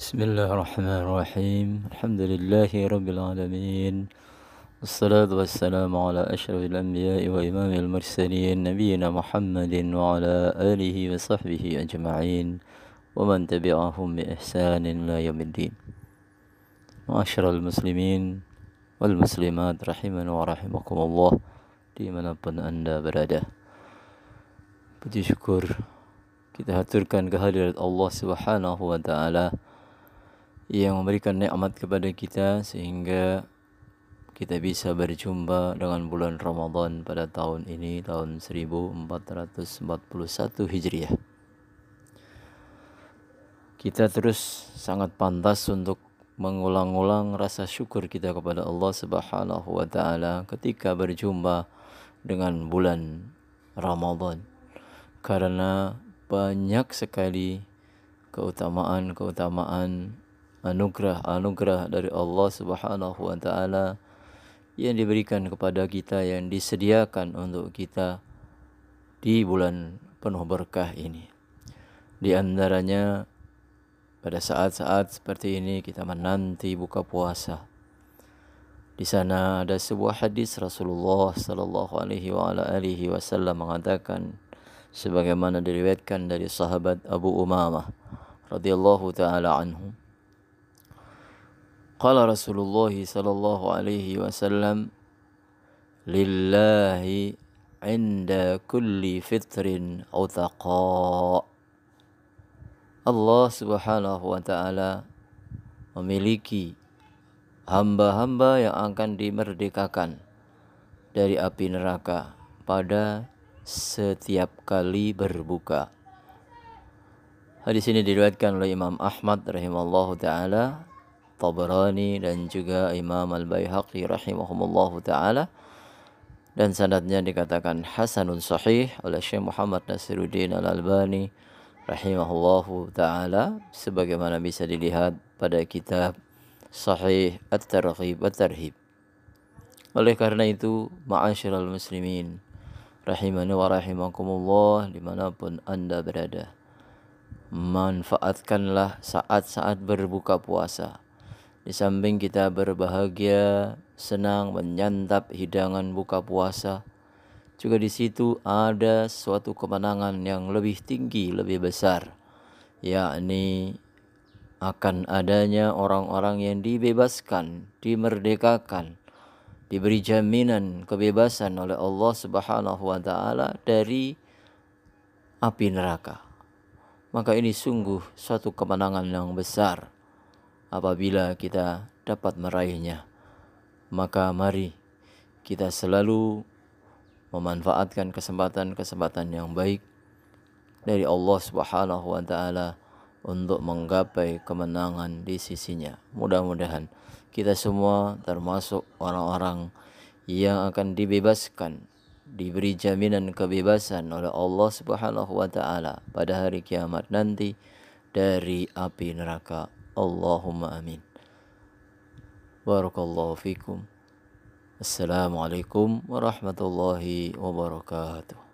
بسم الله الرحمن الرحيم. الحمد لله رب العالمين. والصلاة والسلام على أشرف الأنبياء وإمام المرسلين نبينا محمد وعلى آله وصحبه أجمعين ومن تبعهم بإحسان إلى يوم الدين. معاشر المسلمين والmuslimat rahimana wa rahimakumullah dimanapun anda berada. Puji syukur kita haturkan kehadirat Allah subhanahu wa ta'ala yang memberikan nikmat kepada kita sehingga kita bisa berjumpa dengan bulan Ramadan pada tahun ini tahun 1441 Hijriah kita terus sangat pantas untuk mengulang-ulang rasa syukur kita kepada Allah Subhanahu wa taala ketika berjumpa dengan bulan Ramadan. Karena banyak sekali keutamaan-keutamaan anugerah-anugerah dari Allah Subhanahu wa taala yang diberikan kepada kita yang disediakan untuk kita di bulan penuh berkah ini. Di antaranya pada saat-saat seperti ini kita menanti buka puasa. Di sana ada sebuah hadis Rasulullah sallallahu alaihi wasallam mengatakan sebagaimana diriwayatkan dari sahabat Abu Umamah radhiyallahu taala anhu. Qala Rasulullah sallallahu alaihi wasallam lillahi inda kulli fitrin utaqa Allah Subhanahu wa taala memiliki hamba-hamba yang akan dimerdekakan dari api neraka pada setiap kali berbuka. Hadis ini diriwayatkan oleh Imam Ahmad rahimallahu taala, Tabrani dan juga Imam Al-Baihaqi rahimahumullahu taala dan sanadnya dikatakan hasanun sahih oleh Syekh Muhammad Nasiruddin Al-Albani rahimahullahu taala sebagaimana bisa dilihat pada kitab Sahih At-Targhib At-Tarhib. Oleh karena itu, ma'asyiral muslimin rahimani wa rahimakumullah di mana pun anda berada. Manfaatkanlah saat-saat berbuka puasa. Di samping kita berbahagia, senang menyantap hidangan buka puasa, juga di situ ada suatu kemenangan yang lebih tinggi, lebih besar, yakni akan adanya orang-orang yang dibebaskan, dimerdekakan, diberi jaminan kebebasan oleh Allah Subhanahu wa taala dari api neraka. Maka ini sungguh suatu kemenangan yang besar apabila kita dapat meraihnya. Maka mari kita selalu memanfaatkan kesempatan-kesempatan yang baik dari Allah Subhanahu wa taala untuk menggapai kemenangan di sisinya. Mudah-mudahan kita semua termasuk orang-orang yang akan dibebaskan, diberi jaminan kebebasan oleh Allah Subhanahu wa taala pada hari kiamat nanti dari api neraka. اللهم آمين. بارك الله فيكم. السلام عليكم ورحمة الله وبركاته.